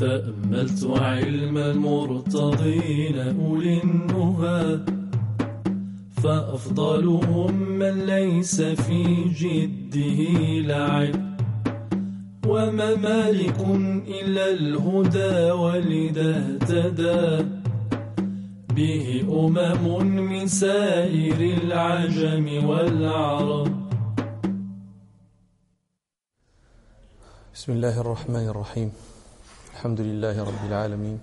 تأملت علم المرتضين أولي النهى فأفضلهم من ليس في جده لعب. وما مالك إلا الهدى ولذا اهتدى. به أمم من سائر العجم والعرب. بسم الله الرحمن الرحيم. الحمد لله رب العالمين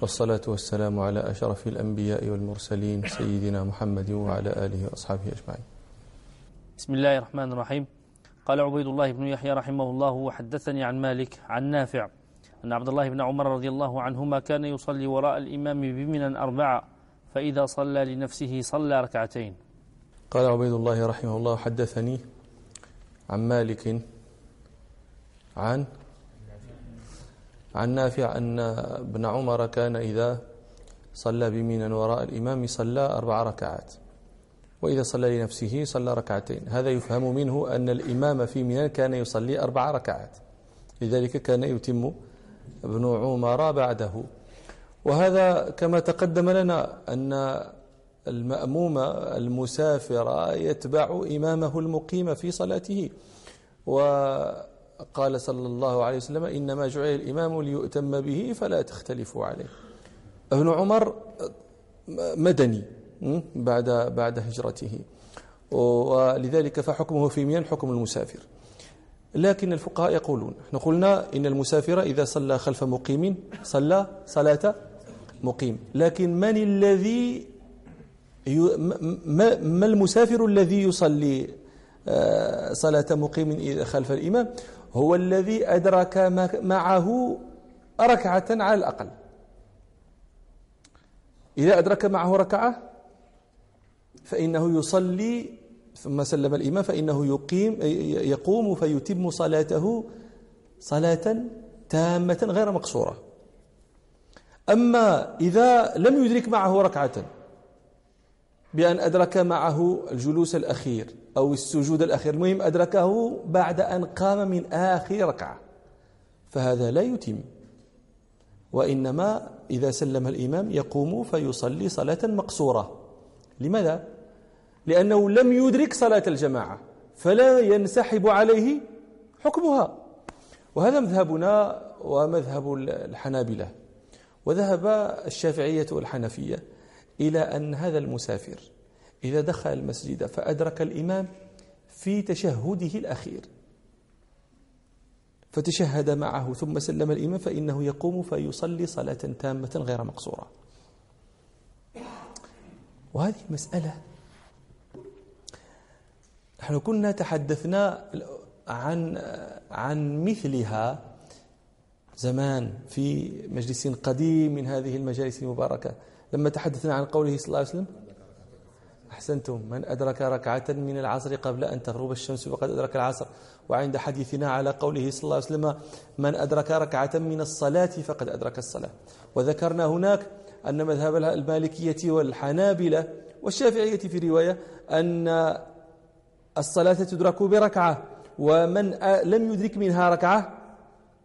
والصلاة والسلام على أشرف الأنبياء والمرسلين سيدنا محمد وعلى آله وأصحابه أجمعين. بسم الله الرحمن الرحيم. قال عبيد الله بن يحيى رحمه الله وحدثني عن مالك عن نافع أن عبد الله بن عمر رضي الله عنهما كان يصلي وراء الإمام بمنا أربعة فإذا صلى لنفسه صلى ركعتين. قال عبيد الله رحمه الله حدثني عن مالك عن عن نافع أن ابن عمر كان إذا صلى بمنا وراء الإمام صلى أربع ركعات. وإذا صلى لنفسه صلى ركعتين. هذا يفهم منه أن الإمام في منى كان يصلي أربع ركعات. لذلك كان يتم ابن عمر بعده. وهذا كما تقدم لنا أن المأموم المسافر يتبع إمامه المقيم في صلاته. وقال صلى الله عليه وسلم إنما جعل الإمام ليؤتم به فلا تختلفوا عليه. ابن عمر مدني بعد بعد هجرته. ولذلك فحكمه في مين حكم المسافر. لكن الفقهاء يقولون نحن قلنا إن المسافر إذا صلى خلف مقيم صلى صلاة مقيم. لكن من الذي ما المسافر الذي يصلي آه، صلاة مقيم خلف الإمام؟ هو الذي أدرك معه ركعة على الأقل. إذا أدرك معه ركعة فإنه يصلي ثم سلم الإمام فإنه يقيم يقوم فيتم صلاته صلاة تامة غير مقصورة. أما إذا لم يدرك معه ركعة بأن أدرك معه الجلوس الأخير أو السجود الأخير. المهم أدركه بعد أن قام من آخر ركعة فهذا لا يتم. وإنما إذا سلم الإمام يقوم فيصلي صلاة مقصورة. لماذا؟ لأنه لم يدرك صلاة الجماعة فلا ينسحب عليه حكمها. وهذا مذهبنا ومذهب الحنابلة. وذهب الشافعية والحنفية إلى أن هذا المسافر إذا دخل المسجد فأدرك الإمام في تشهده الأخير. فتشهد معه ثم سلم الإمام فإنه يقوم فيصلي صلاة تامة غير مقصورة. وهذه مسألة نحن كنا تحدثنا عن عن مثلها زمان في مجلس قديم من هذه المجالس المباركة. لما تحدثنا عن قوله صلى الله عليه وسلم أحسنتم من أدرك ركعة من العصر قبل أن تغرب الشمس فقد أدرك العصر. وعند حديثنا على قوله صلى الله عليه وسلم من أدرك ركعة من الصلاة فقد أدرك الصلاة. وذكرنا هناك أن مذهب المالكية والحنابلة والشافعية في رواية أن الصلاة تدرك بركعة ومن لم يدرك منها ركعة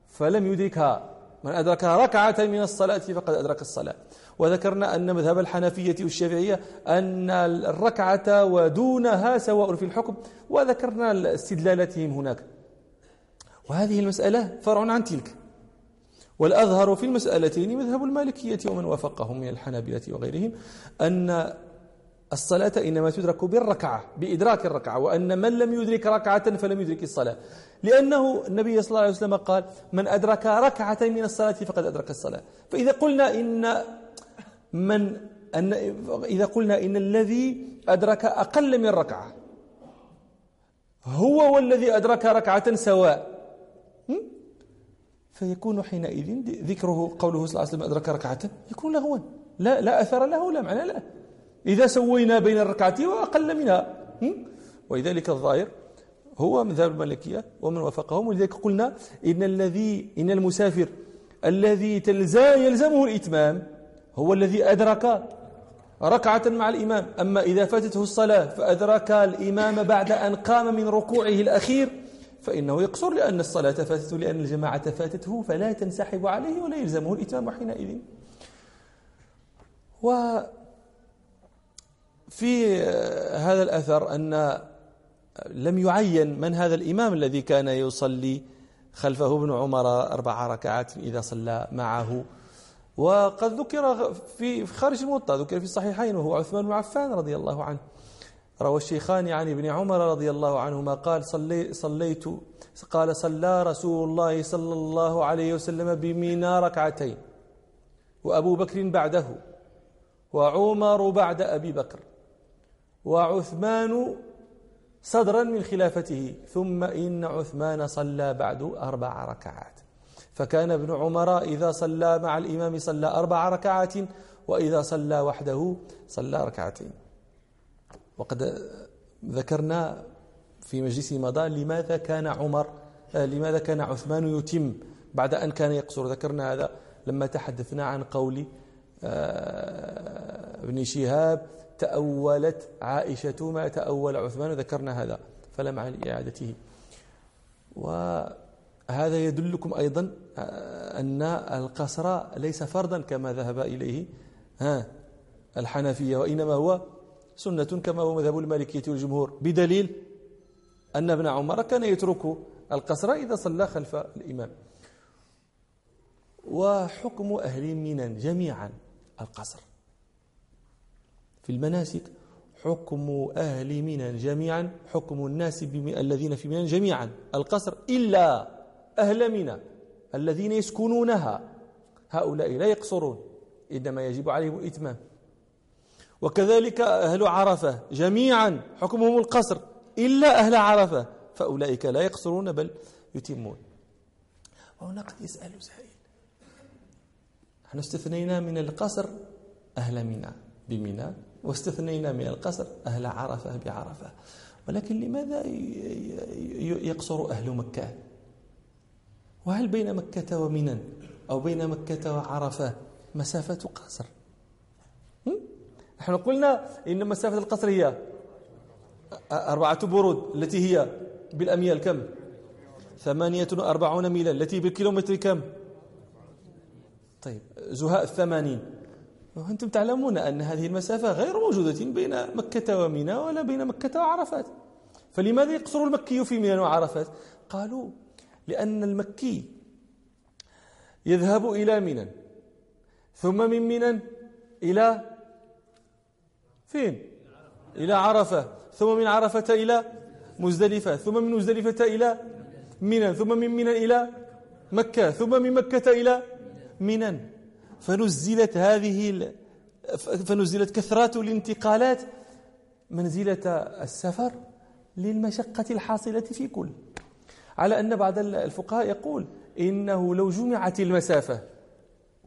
فلم يدركها. من أدرك ركعة من الصلاة فقد أدرك الصلاة. وذكرنا أن مذهب الحنفية والشافعية أن الركعة ودونها سواء في الحكم وذكرنا استدلالاتهم هناك. وهذه المسألة فرع عن تلك. والأظهر في المسألتين مذهب المالكية ومن وافقهم من الحنابلة وغيرهم أن الصلاة إنما تدرك بالركعة بإدراك الركعة وأن من لم يدرك ركعة فلم يدرك الصلاة. لأنه النبي صلى الله عليه وسلم قال من أدرك ركعة من الصلاة فقد أدرك الصلاة. فإذا قلنا إن من أن إذا قلنا إن الذي أدرك أقل من ركعة هو والذي أدرك ركعة سواء فيكون حينئذ ذكره قوله صلى الله عليه وسلم أدرك ركعة يكون لغوا. لا لا أثر له لا معنى له. إذا سوينا بين الركعتين وأقل منها ولذلك الظاهر هو مذهب المالكية ومن وافقهم ولذلك قلنا إن الذي إن المسافر الذي يلزمه الإتمام هو الذي أدرك ركعة مع الإمام. أما إذا فاتته الصلاة فأدرك الإمام بعد أن قام من ركوعه الأخير فإنه يقصر لأن الصلاة فاتته لأن الجماعة فاتته فلا تنسحب عليه ولا يلزمه الإتمام حينئذ. وفي هذا الأثر أن لم يعين من هذا الإمام الذي كان يصلي خلفه ابن عمر أربع ركعات إذا صلى معه. وقد ذكر في خارج الموطأ ذكر في الصحيحين وهو عثمان بن عفان رضي الله عنه. روى الشيخان عن ابن عمر رضي الله عنهما قال صلي صليت قال صلى رسول الله صلى الله عليه وسلم بمنى ركعتين وأبو بكر بعده وعمر بعد أبي بكر وعثمان صدرا من خلافته ثم إن عثمان صلى بعد أربع ركعات. فكان ابن عمر إذا صلى مع الإمام صلى أربع ركعات وإذا صلى وحده صلى ركعتين. وقد ذكرنا في مجلس مضى لماذا كان عمر آه، لماذا كان عثمان يتم بعد أن كان يقصر. ذكرنا هذا لما تحدثنا عن قول آه، ابن شهاب تأولت عائشة ما تأول عثمان. ذكرنا هذا فلا معنى لإعادته. وهذا يدلكم أيضا أن القصر ليس فرضا كما ذهب إليه ها الحنفية وإنما هو سنة كما هو مذهب المالكية والجمهور. بدليل أن ابن عمر كان يترك القصر إذا صلى خلف الإمام. وحكم أهل منن جميعا القصر. في المناسك حكم أهل منن جميعا حكم الناس الذين في منن جميعا القصر إلا أهل منى الذين يسكنونها. هؤلاء لا يقصرون إنما يجب عليهم الإتمام. وكذلك أهل عرفة جميعا حكمهم القصر إلا أهل عرفة فأولئك لا يقصرون بل يتمون. وهنا قد يسأل سائل نحن استثنينا من القصر أهل منى بمنى واستثنينا من القصر أهل عرفة بعرفة. ولكن لماذا يقصر أهل مكة؟ وهل بين مكة ومنى أو بين مكة وعرفة مسافة قصر؟ نحن قلنا إن مسافة القصر هي أربعة برود. التي هي بالأميال كم؟ ثمانية وأربعون ميلا. التي بالكيلومتر كم؟ طيب زهاء الثمانين. وأنتم تعلمون أن هذه المسافة غير موجودة بين مكة ومنى ولا بين مكة وعرفات. فلماذا يقصر المكي في منى وعرفات؟ قالوا لأن المكي يذهب إلى منى ثم من منى إلى فين؟ إلى عرفة ثم من عرفة إلى مزدلفة ثم من مزدلفة إلى منى ثم من منى إلى مكة ثم من مكة إلى منى. فنزلت هذه فنزلت كثرات الانتقالات منزلة السفر للمشقة الحاصلة في كل. على أن بعض الفقهاء يقول إنه لو جمعت المسافة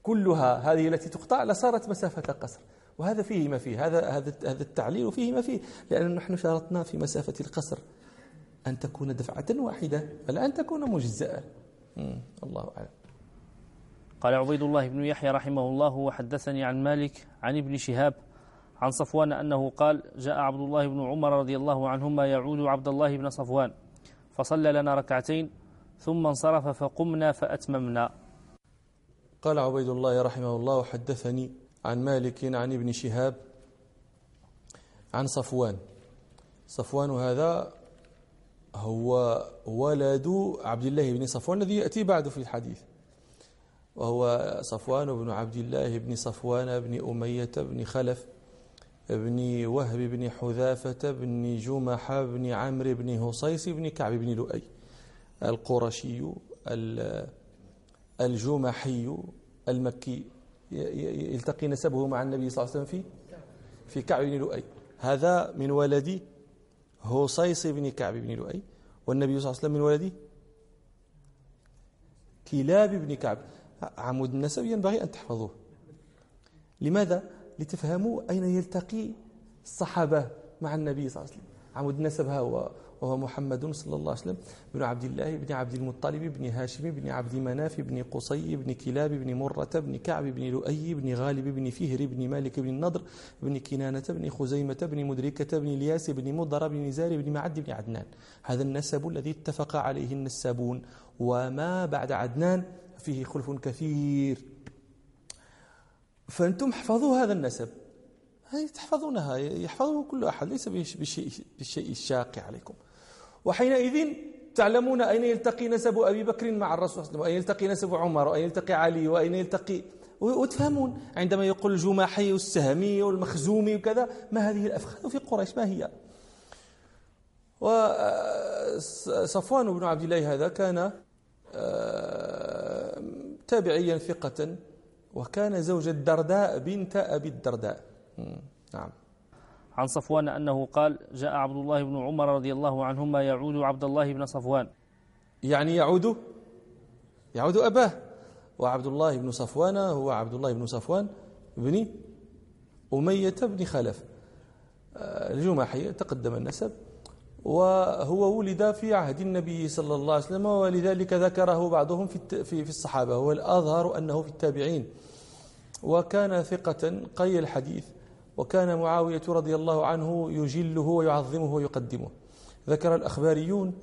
كلها هذه التي تقطع لصارت مسافة قصر. وهذا فيه ما فيه. هذا هذا هذا التعليل فيه ما فيه. لأن نحن شرطنا في مسافة القصر أن تكون دفعة واحدة بل أن تكون مجزأة. الله أعلم. قال عبيد الله بن يحيى رحمه الله وحدثني عن مالك عن ابن شهاب عن صفوان أنه قال جاء عبد الله بن عمر رضي الله عنهما يعود عبد الله بن صفوان. فصلى لنا ركعتين ثم انصرف فقمنا فأتممنا. قال عبيد الله رحمه الله وحدثني عن مالك عن ابن شهاب عن صفوان. صفوان هذا هو ولد عبد الله بن صفوان الذي يأتي بعد في الحديث. وهو صفوان بن عبد الله بن صفوان بن أمية بن خلف. بن وهب بن حذافة بن جمح بن عمرو بن هصيص بن كعب بن لؤي القرشي الجمحي المكي يلتقي نسبه مع النبي صلى الله عليه وسلم في في كعب بن لؤي. هذا من ولد هوصيص بن كعب بن لؤي. والنبي صلى الله عليه وسلم من ولد كلاب بن كعب. عمود النسب ينبغي أن تحفظوه. لماذا؟ لتفهموا أين يلتقي الصحابة مع النبي صلى الله عليه وسلم. عمود النسب ها هو وهو محمد صلى الله عليه وسلم. بن عبد الله بن عبد المطلب بن هاشم بن عبد مناف بن قصي بن كلاب بن مرة بن كعب بن لؤي بن غالب بن فهر بن مالك بن النضر بن كنانة بن خزيمة بن مدركة بن الياس بن مضر بن نزار بن معد بن عدنان. هذا النسب الذي اتفق عليه النسابون وما بعد عدنان فيه خلف كثير. فأنتم احفظوا هذا النسب. هي تحفظونها يحفظه كل أحد ليس بالشيء, بالشيء الشاق عليكم. وحينئذ تعلمون أين يلتقي نسب أبي بكر مع الرسول صلى الله عليه وسلم وأين يلتقي نسب عمر وأين يلتقي علي وأين يلتقي؟ وتفهمون عندما يقول الجماحي والسهمي والمخزومي وكذا ما هذه الأفخاذ في قريش؟ ما هي؟ وصفوان بن عبد الله هذا كان آه، تابعيا ثقة. وكان زوج الدرداء بنت أبي الدرداء. نعم. عن صفوان أنه قال جاء عبد الله بن عمر رضي الله عنهما يعود عبد الله بن صفوان. يعني يعود؟ يعود أباه. وعبد الله بن صفوان هو عبد الله بن صفوان بن أمية بن خلف. آه، الجماحي تقدم النسب. وهو ولد في عهد النبي صلى الله عليه وسلم ولذلك ذكره بعضهم في في الصحابة والأظهر أنه في التابعين. وكان ثقة قي الحديث وكان معاوية رضي الله عنه يجله ويعظمه ويقدمه. ذكر الأخباريون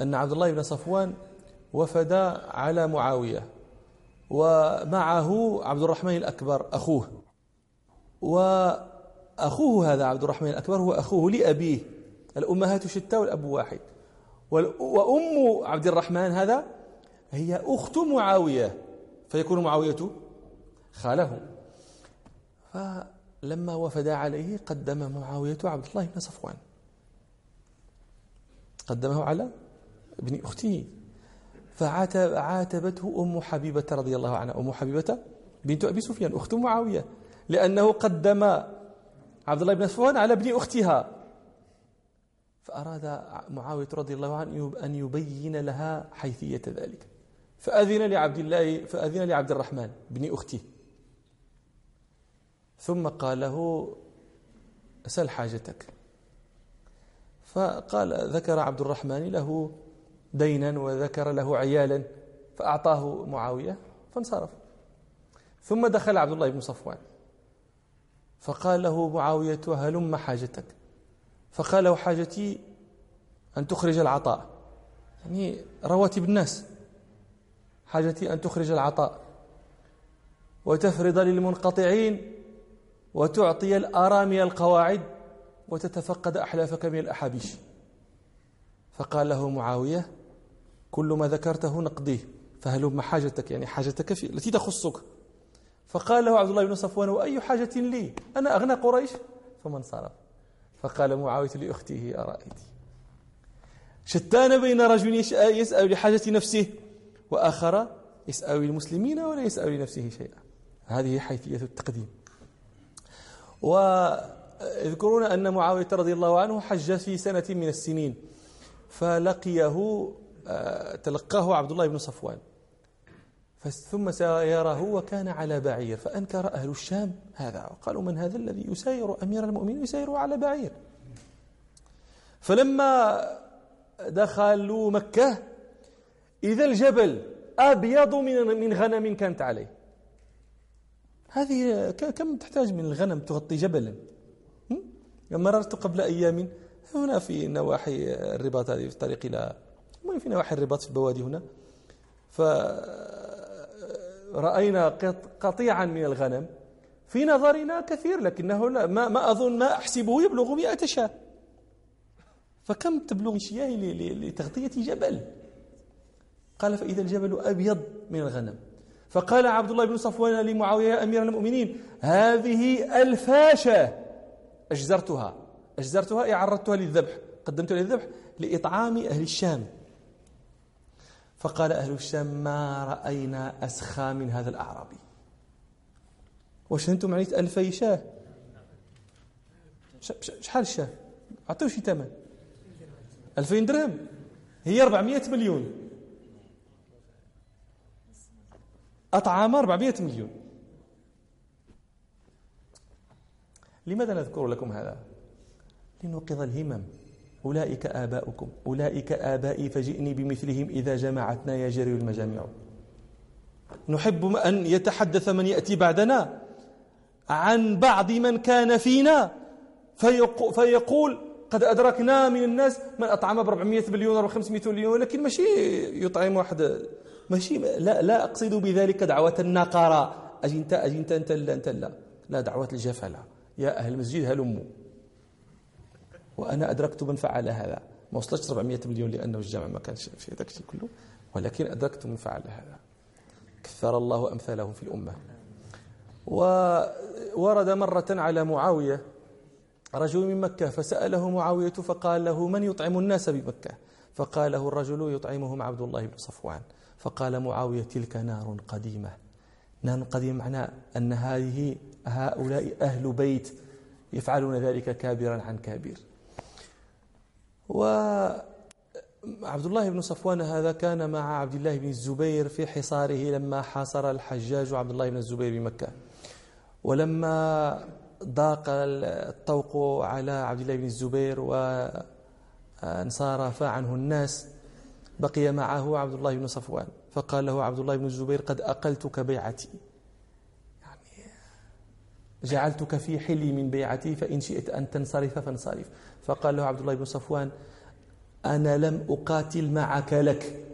أن عبد الله بن صفوان وفد على معاوية ومعه عبد الرحمن الأكبر أخوه. وأخوه هذا عبد الرحمن الأكبر هو أخوه لأبيه. الأمهات شتى والأب واحد. وأم عبد الرحمن هذا هي أخت معاوية فيكون معاوية خاله. فلما وفد عليه قدم معاوية عبد الله بن صفوان. قدمه على ابن أخته. فعاتبته أم حبيبة رضي الله عنها. أم حبيبة بنت أبي سفيان أخت معاوية لأنه قدم عبد الله بن صفوان على ابن أختها. فأراد معاوية رضي الله عنه أن يبين لها حيثية ذلك. فأذن لعبد الله فأذن لعبد الرحمن بن أخته. ثم قال له سل حاجتك. فقال ذكر عبد الرحمن له دينا وذكر له عيالا فأعطاه معاوية فانصرف. ثم دخل عبد الله بن صفوان. فقال له معاوية هلم حاجتك؟ فقال له حاجتي أن تخرج العطاء. يعني رواتب الناس. حاجتي أن تخرج العطاء. وتفرض للمنقطعين وتعطي الأرامي القواعد وتتفقد أحلافك من الأحابيش. فقال له معاوية كل ما ذكرته نقضيه فهلم حاجتك. يعني حاجتك في التي تخصك. فقال له عبد الله بن صفوان وأي حاجة لي؟ أنا أغنى قريش؟ فمن انصرف فقال معاوية لأخته أرأيت شتان بين رجل يسأل لحاجة نفسه وآخر يسأل للمسلمين ولا يسأل لنفسه شيئا. هذه حيثية التقديم. ويذكرون أن معاوية رضي الله عنه حج في سنة من السنين فلقيه آه، تلقاه عبد الله بن صفوان. ثم سيره وكان على بعير فأنكر أهل الشام هذا وقالوا من هذا الذي يسير أمير المؤمنين يسير على بعير. فلما دخلوا مكة إذا الجبل أبيض من من غنم كانت عليه. هذه كم تحتاج من الغنم تغطي جبلا؟ مررت قبل أيام هنا في نواحي الرباط هذه في الطريق إلى في نواحي الرباط في البوادي هنا. فرأينا قطيعا من الغنم في نظرنا كثير لكنه لا ما, ما أظن ما أحسبه يبلغ مئة شاة. فكم تبلغ شياه لتغطية جبل؟ قال فإذا الجبل أبيض من الغنم. فقال عبد الله بن صفوان لمعاوية أمير المؤمنين هذه الفاشة أجزرتها. أجزرتها أي عرضتها للذبح. قدمتها للذبح لإطعام أهل الشام. فقال أهل الشام ما رأينا أسخى من هذا الأعرابي. واش أنتم معنيت ألفي شاه شحال الشاه أعطيه شي ثمن ألفين درهم. هي 400 مليون. أطعم 400 مليون. لماذا نذكر لكم هذا؟ لنوقظ الهمم. أولئك آباؤكم. أولئك آبائي فجئني بمثلهم إذا جمعتنا يا جري المجامع. نحب أن يتحدث من يأتي بعدنا عن بعض من كان فينا. فيقول قد أدركنا من الناس من أطعم ب 400 مليون أو 500 مليون ولكن ماشي يطعم واحد. ماشي لا لا أقصد بذلك دعوة النقارة أجي أنت أجي أنت أنت لا أنت لا. لا دعوة الجفلة. يا أهل المسجد هلموا. وأنا أدركت من فعل هذا. ما وصلتش 400 مليون لأنه الجامع ما كانش في ذاك الشيء كله ولكن أدركت من فعل هذا. كثر الله أمثالهم في الأمة. وورد مرة على معاوية رجل من مكة فسأله معاوية فقال له من يطعم الناس بمكة؟ فقال له الرجل يطعمهم عبد الله بن صفوان. فقال معاوية تلك نار قديمة. نار قديمة معنى أن هذه هؤلاء أهل بيت يفعلون ذلك كابرا عن كابر وعبد الله بن صفوان هذا كان مع عبد الله بن الزبير في حصاره لما حاصر الحجاج عبد الله بن الزبير بمكة. ولما ضاق الطوق على عبد الله بن الزبير وانصرف عنه الناس بقي معه عبد الله بن صفوان. فقال له عبد الله بن الزبير قد أقلتك بيعتي يعني جعلتك في حلي من بيعتي فإن شئت أن تنصرف فانصرف. فقال له عبد الله بن صفوان أنا لم أقاتل معك لك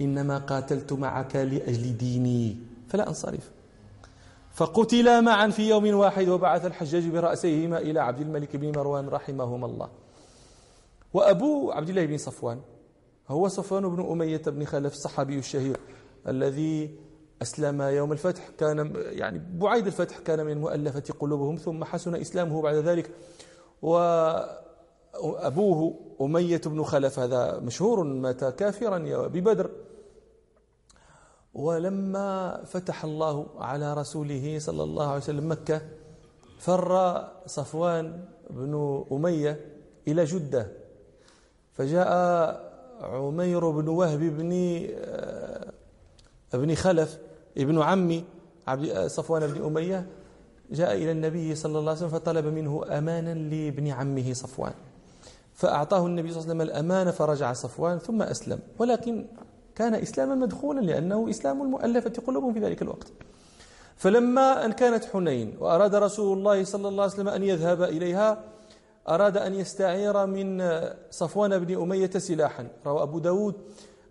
إنما قاتلت معك لأجل ديني. فلا أنصرف. فقتلا معا في يوم واحد وبعث الحجاج برأسيهما إلى عبد الملك بن مروان رحمهما الله. وأبو عبد الله بن صفوان هو صفوان بن أمية بن خلف الصحابي الشهير الذي أسلم يوم الفتح كان يعني بعيد الفتح كان من المؤلفة قلوبهم ثم حسن إسلامه بعد ذلك. وأبوه أمية بن خلف هذا مشهور مات كافرا ببدر ولما فتح الله على رسوله صلى الله عليه وسلم مكة فر صفوان بن أمية إلى جدة. فجاء عمير بن وهب بن آه، ابن خلف ابن عمي صفوان بن أمية. جاء إلى النبي صلى الله عليه وسلم فطلب منه أمانا لابن عمه صفوان. فأعطاه النبي صلى الله عليه وسلم الأمان فرجع صفوان ثم أسلم. ولكن كان إسلاما مدخولا لأنه إسلام المؤلفة قلوبهم في ذلك الوقت. فلما أن كانت حنين وأراد رسول الله صلى الله عليه وسلم أن يذهب إليها أراد أن يستعير من صفوان بن أمية سلاحا. روى أبو داود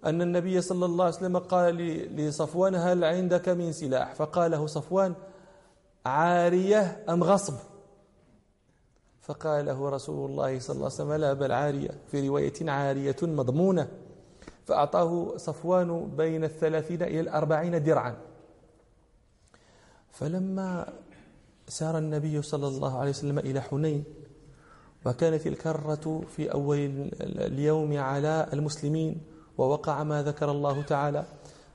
أن النبي صلى الله عليه وسلم قال لصفوان هل عندك من سلاح؟ فقال له صفوان عارية أم غصب؟ فقال له رسول الله صلى الله عليه وسلم لا بل عارية في رواية عارية مضمونة. فأعطاه صفوان بين الثلاثين إلى الأربعين درعا. فلما سار النبي صلى الله عليه وسلم إلى حنين وكانت الكرة في أول اليوم على المسلمين ووقع ما ذكر الله تعالى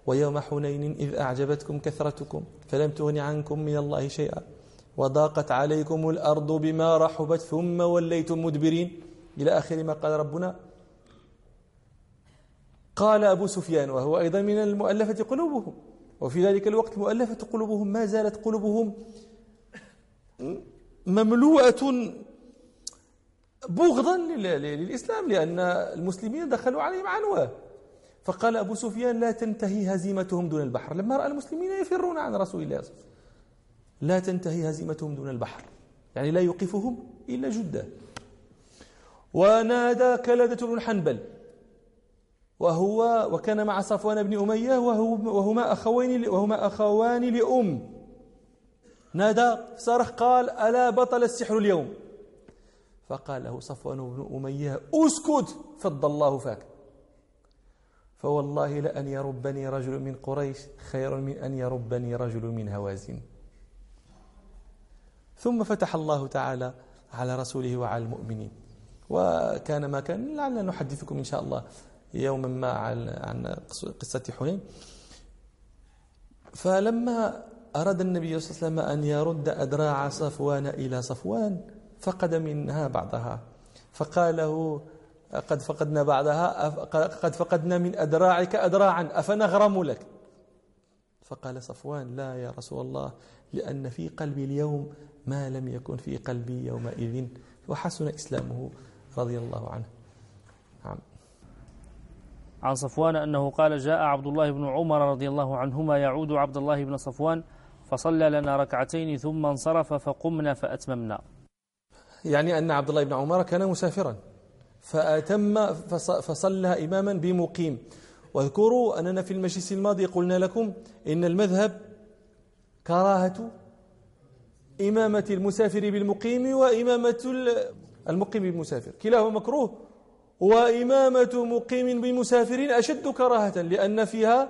ويوم حنين إذ أعجبتكم كثرتكم فلم تغن عنكم من الله شيئا. وضاقت عليكم الأرض بما رحبت ثم وليتم مدبرين. إلى آخر ما قال ربنا. قال أبو سفيان وهو أيضا من المؤلفة قلوبهم. وفي ذلك الوقت مؤلفة قلوبهم ما زالت قلوبهم مملوءة بغضا للإسلام لأن المسلمين دخلوا عليهم عنوة. فقال أبو سفيان لا تنتهي هزيمتهم دون البحر. لما رأى المسلمين يفرون عن رسول الله صلى الله عليه وسلم. لا تنتهي هزيمتهم دون البحر. يعني لا يوقفهم إلا جدة. ونادى كلدة بن حنبل وهو وكان مع صفوان بن أمية وهو وهما أخوين وهما أخوان لأم. نادى صرخ قال ألا بطل السحر اليوم؟ فقال له صفوان بن أمية أسكت فض الله فاك. فوالله لأن يربني رجل من قريش خير من أن يربني رجل من هوازن. ثم فتح الله تعالى على رسوله وعلى المؤمنين. وكان ما كان لعلنا نحدثكم إن شاء الله يوما ما عن قصة حنين. فلما أراد النبي صلى الله عليه وسلم أن يرد أدراع صفوان إلى صفوان فقد منها بعضها. فقال له قد فقدنا بعضها؟ قد فقدنا من أدراعك أدراعا أفنغرم لك؟ فقال صفوان لا يا رسول الله لأن في قلبي اليوم ما لم يكن في قلبي يومئذ وحسن إسلامه رضي الله عنه. نعم. عن صفوان أنه قال جاء عبد الله بن عمر رضي الله عنهما يعود عبد الله بن صفوان فصلى لنا ركعتين ثم انصرف فقمنا فأتممنا. يعني أن عبد الله بن عمر كان مسافرا فأتم فصلى إماما بمقيم. واذكروا أننا في المجلس الماضي قلنا لكم إن المذهب كراهة إمامة المسافر بالمقيم وإمامة المقيم بالمسافر. كلاهما مكروه. وإمامة مقيم بمسافر أشد كراهة لأن فيها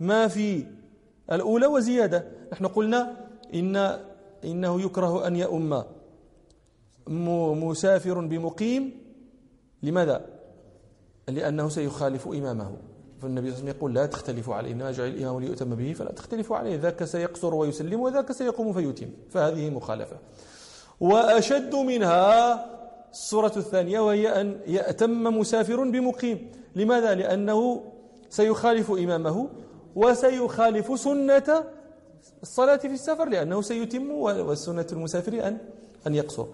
ما في الأولى وزيادة. نحن قلنا إن إنه يكره أن يؤم مسافر بمقيم. لماذا؟ لأنه سيخالف إمامه. فالنبي صلى الله عليه وسلم يقول لا تختلفوا عليه إنما جعل الإمام ليؤتم به فلا تختلفوا عليه. ذاك سيقصر ويسلم وذاك سيقوم فيتم. فهذه مخالفة. وأشد منها الصورة الثانية وهي أن يأتم مسافر بمقيم. لماذا؟ لأنه سيخالف إمامه وسيخالف سنة الصلاة في السفر لأنه سيتم والسنة المسافر أن أن يقصر.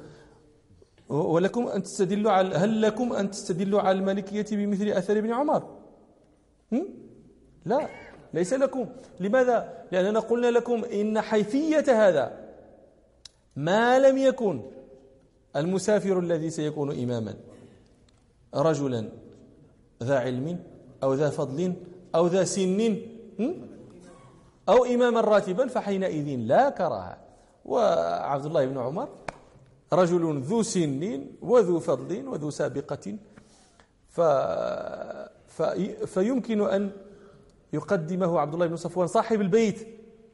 ولكم أن تستدلوا على هل لكم أن تستدلوا على المالكية بمثل أثر ابن عمر؟ لا ليس لكم. لماذا؟ لأننا قلنا لكم إن حيثية هذا ما لم يكن المسافر الذي سيكون إماما رجلا ذا علم أو ذا فضل أو ذا سن أو إماما راتبا فحينئذ لا كراهة. وعبد الله بن عمر رجل ذو سن وذو فضل وذو سابقة ف... فيمكن أن يقدمه عبد الله بن صفوان صاحب البيت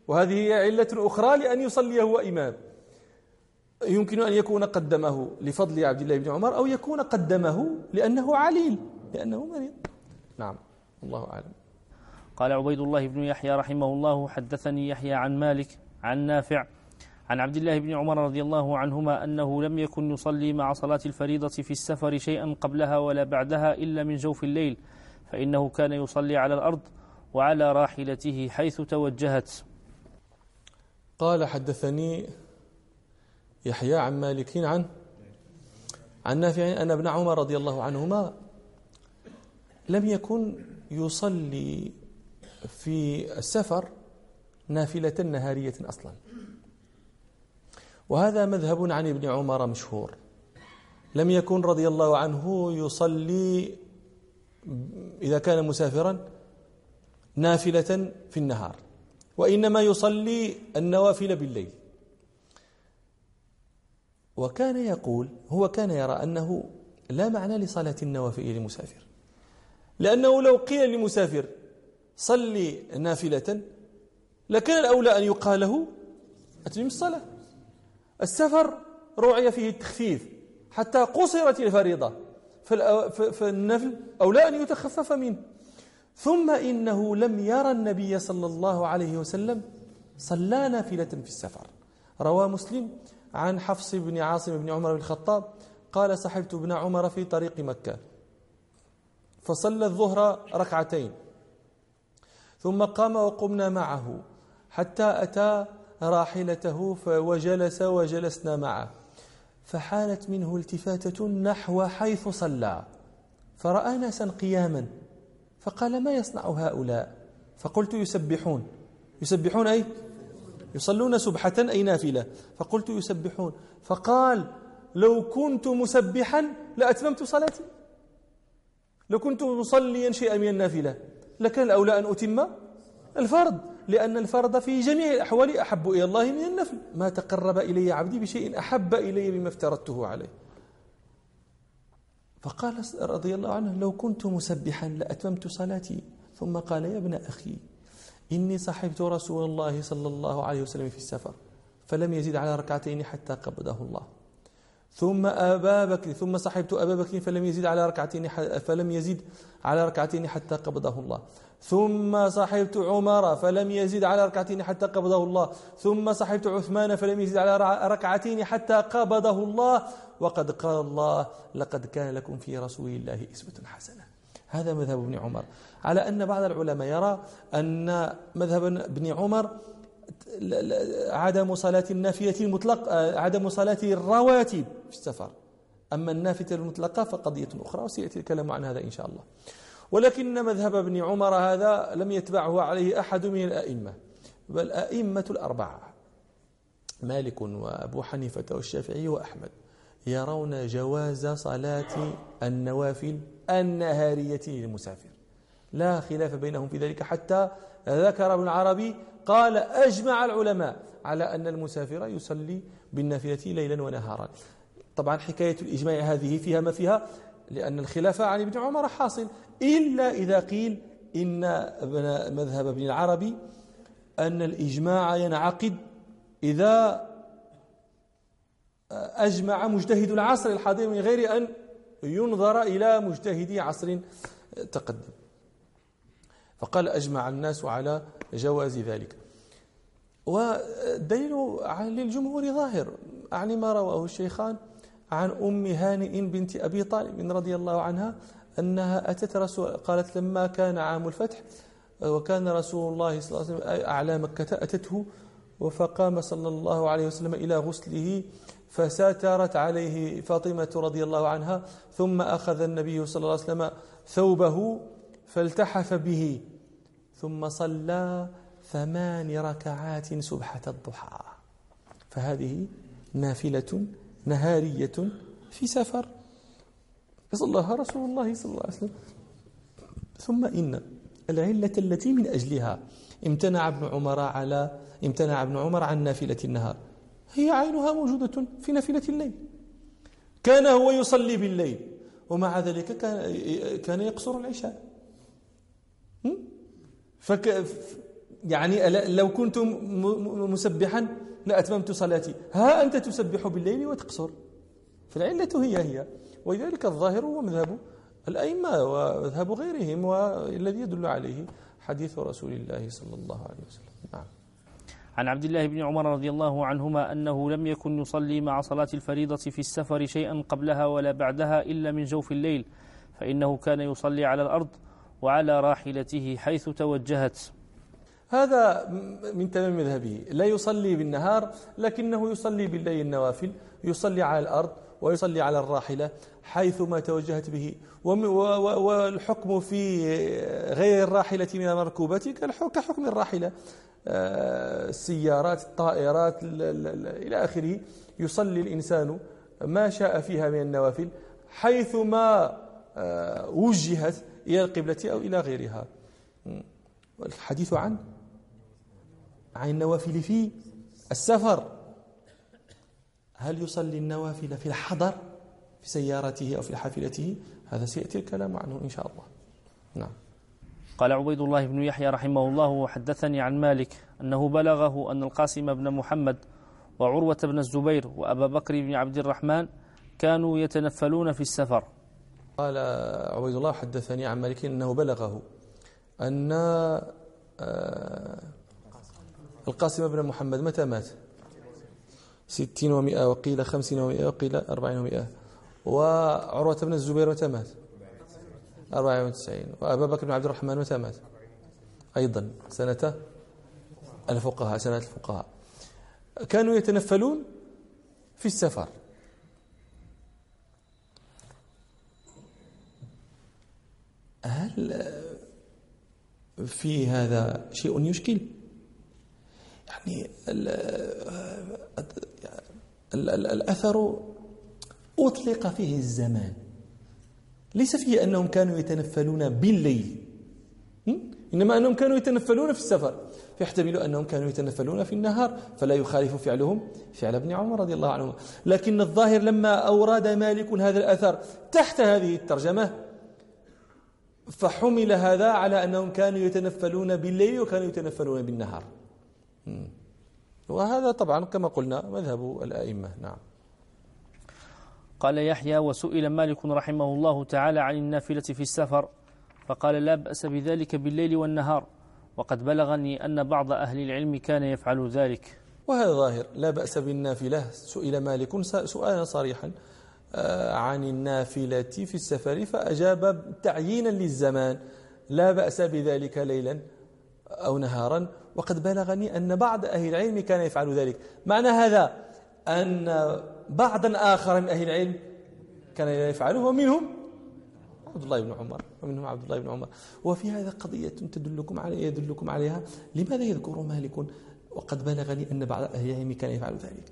وهذه هي علة أخرى لأن يصلي هو إمام. يمكن أن يكون قدمه لفضل عبد الله بن عمر أو يكون قدمه لأنه عليل لأنه مريض. نعم الله أعلم. قال عبيد الله بن يحيى رحمه الله حدثني يحيى عن مالك عن نافع عن عبد الله بن عمر رضي الله عنهما أنه لم يكن يصلي مع صلاة الفريضة في السفر شيئا قبلها ولا بعدها إلا من جوف الليل. فإنه كان يصلي على الأرض وعلى راحلته حيث توجهت. قال حدثني يحيى عن مالك عن عن نافع أن ابن عمر رضي الله عنهما لم يكن يصلي في السفر نافلة نهارية أصلا. وهذا مذهب عن ابن عمر مشهور. لم يكن رضي الله عنه يصلي إذا كان مسافرا نافلة في النهار وإنما يصلي النوافل بالليل. وكان يقول هو كان يرى أنه لا معنى لصلاة النوافل للمسافر. لأنه لو قيل للمسافر صلي نافلة لكان الأولى أن يقال له أتمم الصلاة. السفر روعي فيه التخفيف حتى قصرت الفريضة. فالنفل أولى أن يتخفف منه. ثم إنه لم يرى النبي صلى الله عليه وسلم صلى نافلة في السفر. روى مسلم عن حفص بن عاصم بن عمر بن الخطاب قال صحبت ابن عمر في طريق مكة. فصلى الظهر ركعتين. ثم قام وقمنا معه حتى أتى راحلته وجلس وجلسنا معه. فحالت منه التفاتة نحو حيث صلى. فرأى ناسا قياما فقال ما يصنع هؤلاء؟ فقلت يسبحون. يسبحون أي؟ يصلون سبحة أي نافلة. فقلت يسبحون. فقال لو كنت مسبحا لأتممت صلاتي. لو كنت مصليا شيئا من النافلة لكان الأولى أن أتم الفرض. لأن الفرض في جميع الأحوال أحب إلى الله من النفل. ما تقرب إلي عبدي بشيء أحب إلي مما افترضته عليه. فقال رضي الله عنه لو كنت مسبحا لأتممت صلاتي. ثم قال يا ابن أخي إني صحبت رسول الله صلى الله عليه وسلم في السفر فلم يزيد على ركعتين حتى قبضه الله. ثم أبا بكر ثم صحبت أبا بكر فلم يزيد على ركعتين فلم يزيد على ركعتين حتى قبضه الله. ثم صحبت عمر فلم يزيد على ركعتين حتى قبضه الله. ثم صحبت عثمان فلم يزيد على ركعتين حتى قبضه الله. وقد قال الله لقد كان لكم في رسول الله أسوة حسنة. هذا مذهب ابن عمر. على أن بعض العلماء يرى أن مذهب ابن عمر عدم صلاة النافية المطلق عدم صلاة الرواتب في السفر. أما النافلة المطلقة فقضية أخرى وسيأتي الكلام عن هذا إن شاء الله. ولكن مذهب ابن عمر هذا لم يتبعه عليه أحد من الأئمة بل أئمة الأربعة مالك وأبو حنيفة والشافعي وأحمد يرون جواز صلاة النوافل النهارية للمسافر. لا خلاف بينهم في ذلك حتى ذكر ابن عربي قال أجمع العلماء على أن المسافر يصلي بالنافلة ليلا ونهارا. طبعا حكاية الإجماع هذه فيها ما فيها؟ لأن الخلاف عن ابن عمر حاصل. إلا إذا قيل إن مذهب ابن العربي أن الإجماع ينعقد إذا أجمع مجتهد العصر الحاضر من غير أن ينظر إلى مجتهد عصر تقدم. فقال أجمع الناس على جواز ذلك. والدليل للجمهور ظاهر. عن ما رواه الشيخان عن أم هانئ بنت أبي طالب رضي الله عنها أنها أتت رسول قالت لما كان عام الفتح وكان رسول الله صلى الله عليه وسلم أعلى مكة أتته فقام صلى الله عليه وسلم إلى غسله فساترت عليه فاطمة رضي الله عنها ثم أخذ النبي صلى الله عليه وسلم ثوبه فالتحف به. ثم صلى ثمان ركعات سبحة الضحى. فهذه نافلة نهارية في سفر. صلىها رسول الله صلى الله عليه وسلم. ثم إن العلة التي من أجلها امتنع ابن عمر على امتنع ابن عمر عن نافلة النهار. هي عينها موجودة في نافلة الليل. كان هو يصلي بالليل. ومع ذلك كان كان يقصر العشاء. فك يعني لو كنت مسبحا لأتممت صلاتي. ها أنت تسبح بالليل وتقصر. فالعلة هي هي. ولذلك الظاهر هو مذهب الأئمة ومذهب غيرهم والذي يدل عليه حديث رسول الله صلى الله عليه وسلم. نعم. عن عبد الله بن عمر رضي الله عنهما أنه لم يكن يصلي مع صلاة الفريضة في السفر شيئا قبلها ولا بعدها إلا من جوف الليل فإنه كان يصلي على الأرض وعلى راحلته حيث توجهت. هذا من تمام مذهبه. لا يصلي بالنهار لكنه يصلي بالليل النوافل يصلي على الأرض ويصلي على الراحلة حيثما توجهت به. والحكم في غير الراحلة من المركوبات كحكم الراحلة. آه، السيارات الطائرات إلى آخره. يصلي الإنسان ما شاء فيها من النوافل حيثما آه، وجهت إلى القبلة أو إلى غيرها. الحديث عن عن النوافل في السفر. هل يصلي النوافل في الحضر في سيارته أو في حافلته؟ هذا سيأتي الكلام عنه إن شاء الله. نعم. قال عبيد الله بن يحيى رحمه الله وحدثني عن مالك أنه بلغه أن القاسم بن محمد وعروة بن الزبير وأبا بكر بن عبد الرحمن كانوا يتنفلون في السفر. قال عبيد الله حدثني عن مالك أنه بلغه أن آه، القاسم بن محمد متى مات؟ ستين ومئة وقيل خمسين ومئة وقيل أربعين ومئة. وعروة بن الزبير متى مات؟ أربعين وتسعين. وأبا بكر بن عبد الرحمن متى مات؟ أيضا سنة الفقهاء سنة الفقهاء. كانوا يتنفلون في السفر. هل في هذا شيء يشكل. يعني الأثر أطلق فيه الزمان. ليس فيه أنهم كانوا يتنفلون بالليل. إنما أنهم كانوا يتنفلون في السفر. فيحتمل أنهم كانوا يتنفلون في النهار فلا يخالف فعلهم فعل ابن عمر رضي الله عنه لكن الظاهر لما أورد مالك هذا الأثر تحت هذه الترجمة فحمل هذا على أنهم كانوا يتنفلون بالليل وكانوا يتنفلون بالنهار. وهذا طبعا كما قلنا مذهب الأئمة. نعم. قال يحيى وسئل مالك رحمه الله تعالى عن النافلة في السفر فقال لا بأس بذلك بالليل والنهار وقد بلغني أن بعض أهل العلم كان يفعل ذلك. وهذا ظاهر. لا بأس بالنافلة. سئل مالك سؤالا صريحا. عن النافلة في السفر فأجاب تعيينا للزمان. لا بأس بذلك ليلا أو نهارا. وقد بلغني أن بعض أهل العلم كان يفعل ذلك. معنى هذا أن بعضا آخر من أهل العلم كان يفعله ومنهم عبد الله بن عمر ومنهم عبد الله بن عمر. وفي هذا قضية تدلكم على يدلكم عليها. لماذا يذكر مالك؟ وقد بلغني أن بعض أهل العلم كان يفعل ذلك.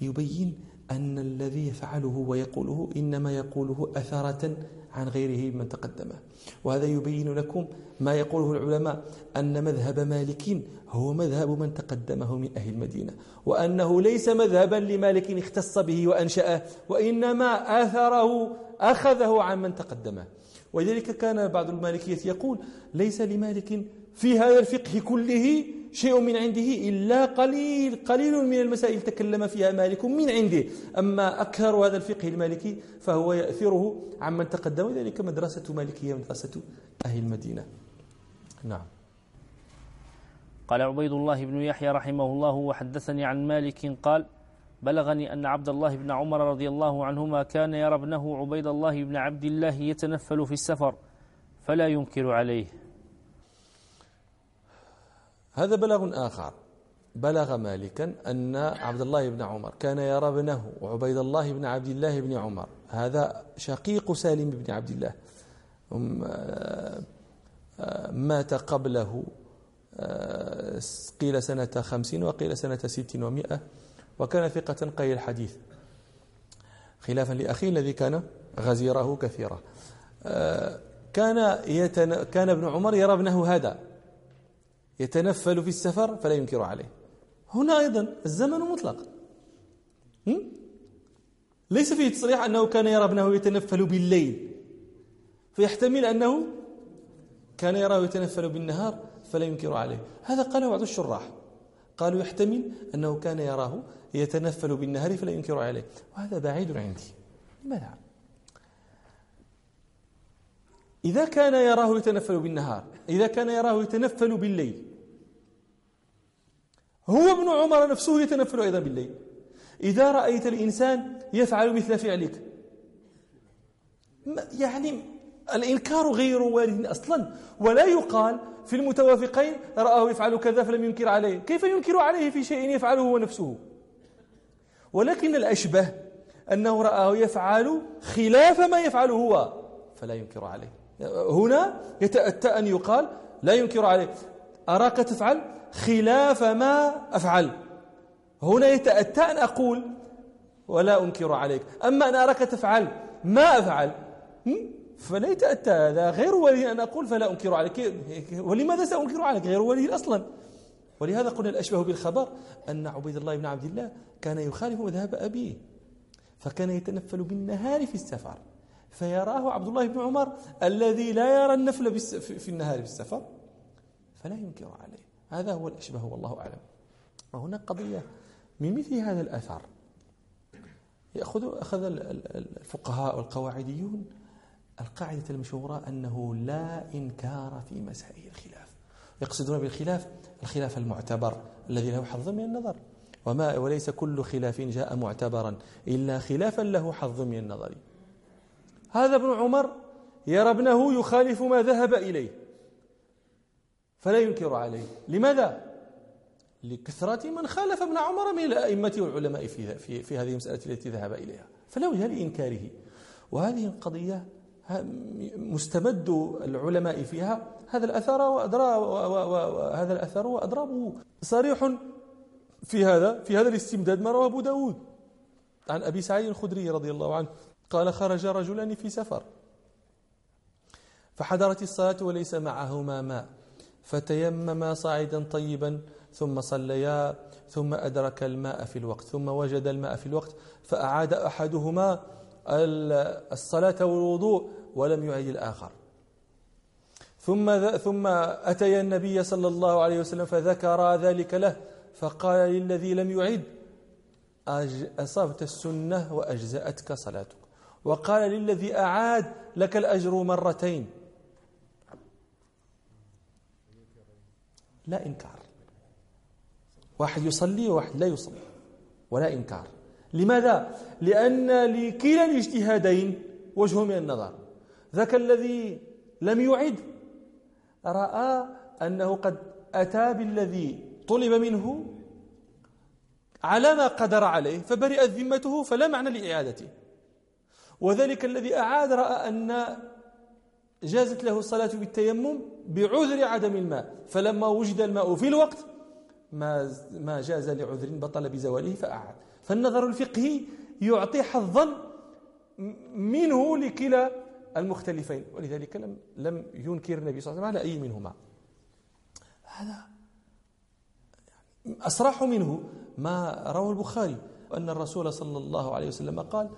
ليبين أن الذي يفعله ويقوله إنما يقوله أثرة عن غيره من تقدمه وهذا يبين لكم ما يقوله العلماء أن مذهب مالك هو مذهب من تقدمه من أهل المدينة وأنه ليس مذهبا لمالك اختص به وأنشأه وإنما آثره أخذه عن من تقدمه. ولذلك كان بعض المالكية يقول ليس لمالك في هذا الفقه كله شيء من عنده إلا قليل قليل من المسائل تكلم فيها مالك من عنده. أما أكثر هذا الفقه المالكي فهو يأثره عمن تقدم ذلك مدرسة مالكية مدرسة أهل المدينة. نعم. قال عبيد الله بن يحيى رحمه الله وحدثني عن مالك قال بلغني أن عبد الله بن عمر رضي الله عنهما كان يرى ابنه عبيد الله بن عبد الله يتنفل في السفر فلا ينكر عليه. هذا بلاغ آخر. بلغ مالكا أن عبد الله بن عمر كان يرى ابنه وعبيد الله بن عبد الله بن عمر. هذا شقيق سالم بن عبد الله. آه، آه، مات قبله آه، قيل سنة خمسين وقيل سنة ست ومائة وكان ثقة قيل الحديث. خلافا لأخيه الذي كان غزيره كثيرا. كان يتن... كان ابن عمر يرى ابنه هذا. يتنفل في السفر فلا ينكر عليه. هنا أيضا الزمن مطلق. ليس فيه تصريح أنه كان يرى ابنه يتنفل بالليل فيحتمل أنه كان يراه يتنفل بالنهار فلا ينكر عليه. هذا قاله بعض الشراح. قالوا يحتمل أنه كان يراه يتنفل بالنهار فلا ينكر عليه. وهذا بعيد عندي. لماذا؟ إذا كان يراه يتنفل بالنهار إذا كان يراه يتنفل بالليل. هو ابن عمر نفسه يتنفل أيضا بالليل. إذا رأيت الإنسان يفعل مثل فعلك. يعني الإنكار غير وارد أصلا. ولا يقال في المتوافقين رآه يفعل كذا فلم ينكر عليه. كيف ينكر عليه في شيء يفعله هو نفسه؟ ولكن الأشبه أنه رآه يفعل خلاف ما يفعله هو فلا ينكر عليه. هنا يتأتى أن يقال لا ينكر عليه أراك تفعل؟ خلاف ما أفعل. هنا يتأتى أن أقول ولا أنكر عليك. أما أن أراك تفعل ما أفعل فلا يتأتى هذا غير ولي أن أقول فلا أنكر عليك. ولماذا سأنكر عليك؟ غير ولي أصلا ولهذا قلنا الأشبه بالخبر أن عبيد الله بن عبد الله كان يخالف مذهب أبيه فكان يتنفل بالنهار في السفر. فيراه عبد الله بن عمر الذي لا يرى النفل في النهار في السفر فلا ينكر عليه. هذا هو الأشبه والله أعلم. وهنا قضية من مثل هذا الأثر. يأخذ أخذ الفقهاء والقواعديون القاعدة المشهورة أنه لا إنكار في مسائل الخلاف. يقصدون بالخلاف الخلاف المعتبر الذي له حظ من النظر. وما وليس كل خلاف جاء معتبرا إلا خلافا له حظ من النظر. هذا ابن عمر يرى ابنه يخالف ما ذهب إليه. فلا ينكر عليه. لماذا؟ لكثرة من خالف ابن عمر من الأئمة والعلماء في, في, في هذه المسألة التي ذهب إليها. فلا وجه لإنكاره. وهذه القضية مستمد العلماء فيها. هذا الأثر وأدراب وهذا الأثر وأضرابه. صريح في هذا في هذا الاستمداد ما رواه أبو داود. عن أبي سعيد الخدري رضي الله عنه. قال خرج رجلان في سفر. فحضرت الصلاة وليس معهما ماء. فتيمما صاعدا طيبا ثم صليا ثم أدرك الماء في الوقت ثم وجد الماء في الوقت فأعاد أحدهما الصلاة والوضوء ولم يعد الآخر. ثم ثم أتي النبي صلى الله عليه وسلم فذكر ذلك له فقال للذي لم يعد أصبت السنة وأجزأتك صلاتك. وقال للذي أعاد لك الأجر مرتين. لا إنكار. واحد يصلي وواحد لا يصلي. ولا إنكار. لماذا؟ لأن لكلا الاجتهادين وجه من النظر. ذاك الذي لم يعد رأى أنه قد أتى بالذي طلب منه على ما قدر عليه فبرئت ذمته فلا معنى لإعادته. وذلك الذي أعاد رأى أن جازت له الصلاة بالتيمم بعذر عدم الماء. فلما وجد الماء في الوقت ما ما جاز لعذر بطل بزواله فأعاد. فالنظر الفقهي يعطي حظا منه لكلا المختلفين. ولذلك لم لم ينكر النبي صلى الله عليه وسلم على أي منهما. هذا أصرح منه ما روى البخاري أن الرسول صلى الله عليه وسلم قال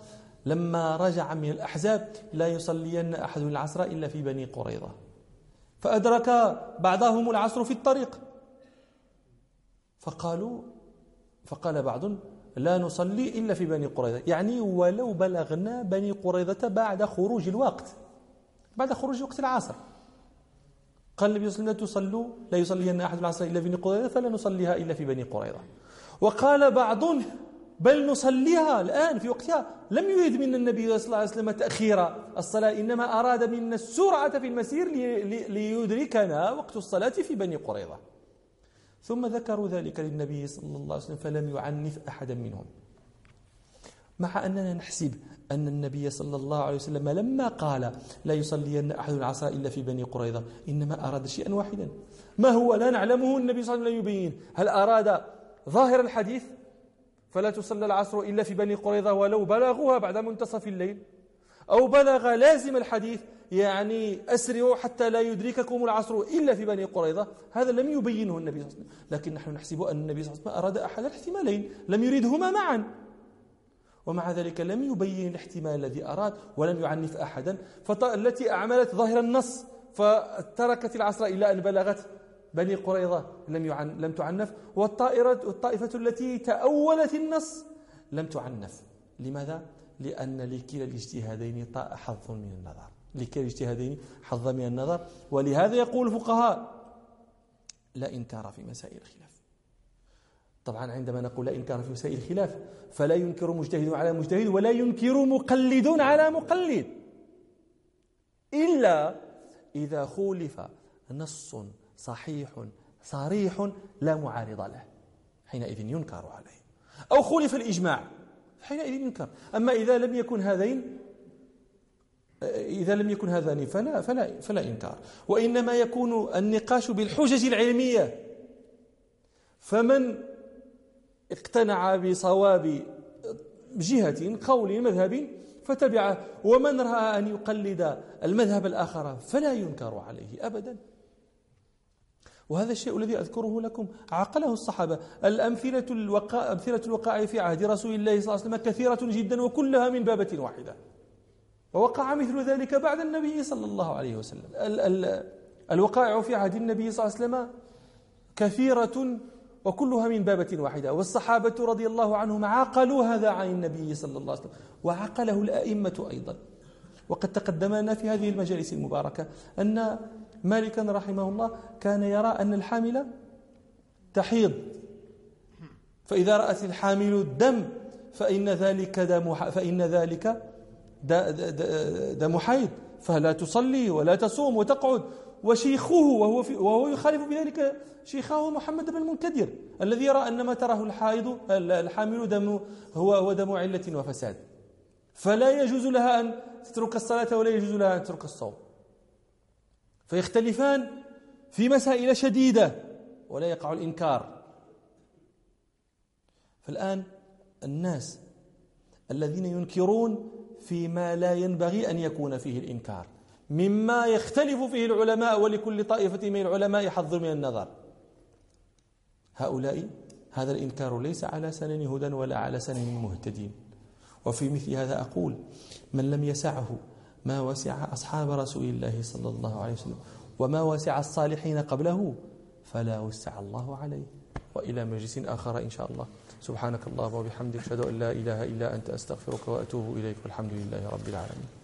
لما رجع من الأحزاب لا يصلين أحد العصر إلا في بني قريظة. فأدرك بعضهم العصر في الطريق. فقالوا فقال بعض لا نصلي إلا في بني قريظة. يعني ولو بلغنا بني قريظة بعد خروج الوقت. بعد خروج وقت العصر. قال النبي صلى الله عليه وسلم لا تصلوا لا يصلين أحد العصر إلا في بني قريظة فلا نصليها إلا في بني قريظة. وقال بعض بل نصليها الآن في وقتها. لم يريد من النبي صلى الله عليه وسلم تأخير الصلاة إنما أراد منا السرعة في المسير ليدركنا وقت الصلاة في بني قريظة. ثم ذكروا ذلك للنبي صلى الله عليه وسلم فلم يعنف أحدا منهم. مع أننا نحسب أن النبي صلى الله عليه وسلم لما قال لا يصلين أحد العصر إلا في بني قريظة إنما أراد شيئا واحدا. ما هو؟ لا نعلمه النبي صلى الله عليه وسلم يبين. هل أراد ظاهر الحديث؟ فلا تصلى العصر إلا في بني قريظة ولو بلغوها بعد منتصف الليل. أو بلغ لازم الحديث يعني أسرعوا حتى لا يدرككم العصر إلا في بني قريظة. هذا لم يبينه النبي صلى الله عليه وسلم. لكن نحن نحسب أن النبي صلى الله عليه وسلم أراد أحد الاحتمالين. لم يريدهما معا. ومع ذلك لم يبين الاحتمال الذي أراد ولم يعنف أحدا. فالتي أعملت ظاهر النص فتركت العصر إلى أن بلغت بني قريظة لم يعن لم تعنف والطائرة الطائفة التي تأولت النص لم تعنف. لماذا؟ لأن لكلا الاجتهادين حظ من النظر. لكلا الاجتهادين حظ من النظر. ولهذا يقول الفقهاء لا إنكار في مسائل الخلاف طبعا عندما نقول لا إنكار في مسائل الخلاف فلا ينكر مجتهد على مجتهد ولا ينكر مقلد على مقلد. إلا إذا خولف نص صحيح صريح لا معارض له. حينئذ ينكر عليه. أو خولف الإجماع. حينئذ ينكر. أما إذا لم يكن هذين إذا لم يكن هذان فلا, فلا, فلا إنكار. وإنما يكون النقاش بالحجج العلمية. فمن اقتنع بصواب جهة قول مذهب فتبعه. ومن رأى أن يقلد المذهب الآخر فلا ينكر عليه أبدا. وهذا الشيء الذي أذكره لكم عقله الصحابة. الأمثلة الوقاء أمثلة الوقائع في عهد رسول الله صلى الله عليه وسلم كثيرة جدا وكلها من بابة واحدة. ووقع مثل ذلك بعد النبي صلى الله عليه وسلم. ال ال الوقائع في عهد النبي صلى الله عليه وسلم كثيرة وكلها من بابة واحدة. والصحابة رضي الله عنهم عقلوا هذا عن النبي صلى الله عليه وسلم. وعقله الأئمة أيضا. وقد تقدم لنا في هذه المجالس المباركة أن مالكا رحمه الله كان يرى أن الحامل تحيض. فإذا رأت الحامل الدم فإن ذلك دم فإن ذلك دم حيض. فلا تصلي ولا تصوم وتقعد. وشيخه وهو في وهو يخالف بذلك شيخه محمد بن المنكدر الذي يرى أن ما تراه الحائض الحامل دم هو هو دم علة وفساد. فلا يجوز لها أن تترك الصلاة ولا يجوز لها أن تترك الصوم. فيختلفان في مسائل شديدة ولا يقع الإنكار. فالآن الناس الذين ينكرون فيما لا ينبغي أن يكون فيه الإنكار مما يختلف فيه العلماء ولكل طائفة من العلماء حظ من النظر. هؤلاء هذا الإنكار ليس على سنن هدى ولا على سنن مهتدين. وفي مثل هذا أقول من لم يسعه ما وسع أصحاب رسول الله صلى الله عليه وسلم وما وسع الصالحين قبله فلا وسع الله عليه وإلى مجلس آخر إن شاء الله. سبحانك الله وبحمدك أشهد أن لا إله إلا أنت أستغفرك وأتوب إليك والحمد لله رب العالمين.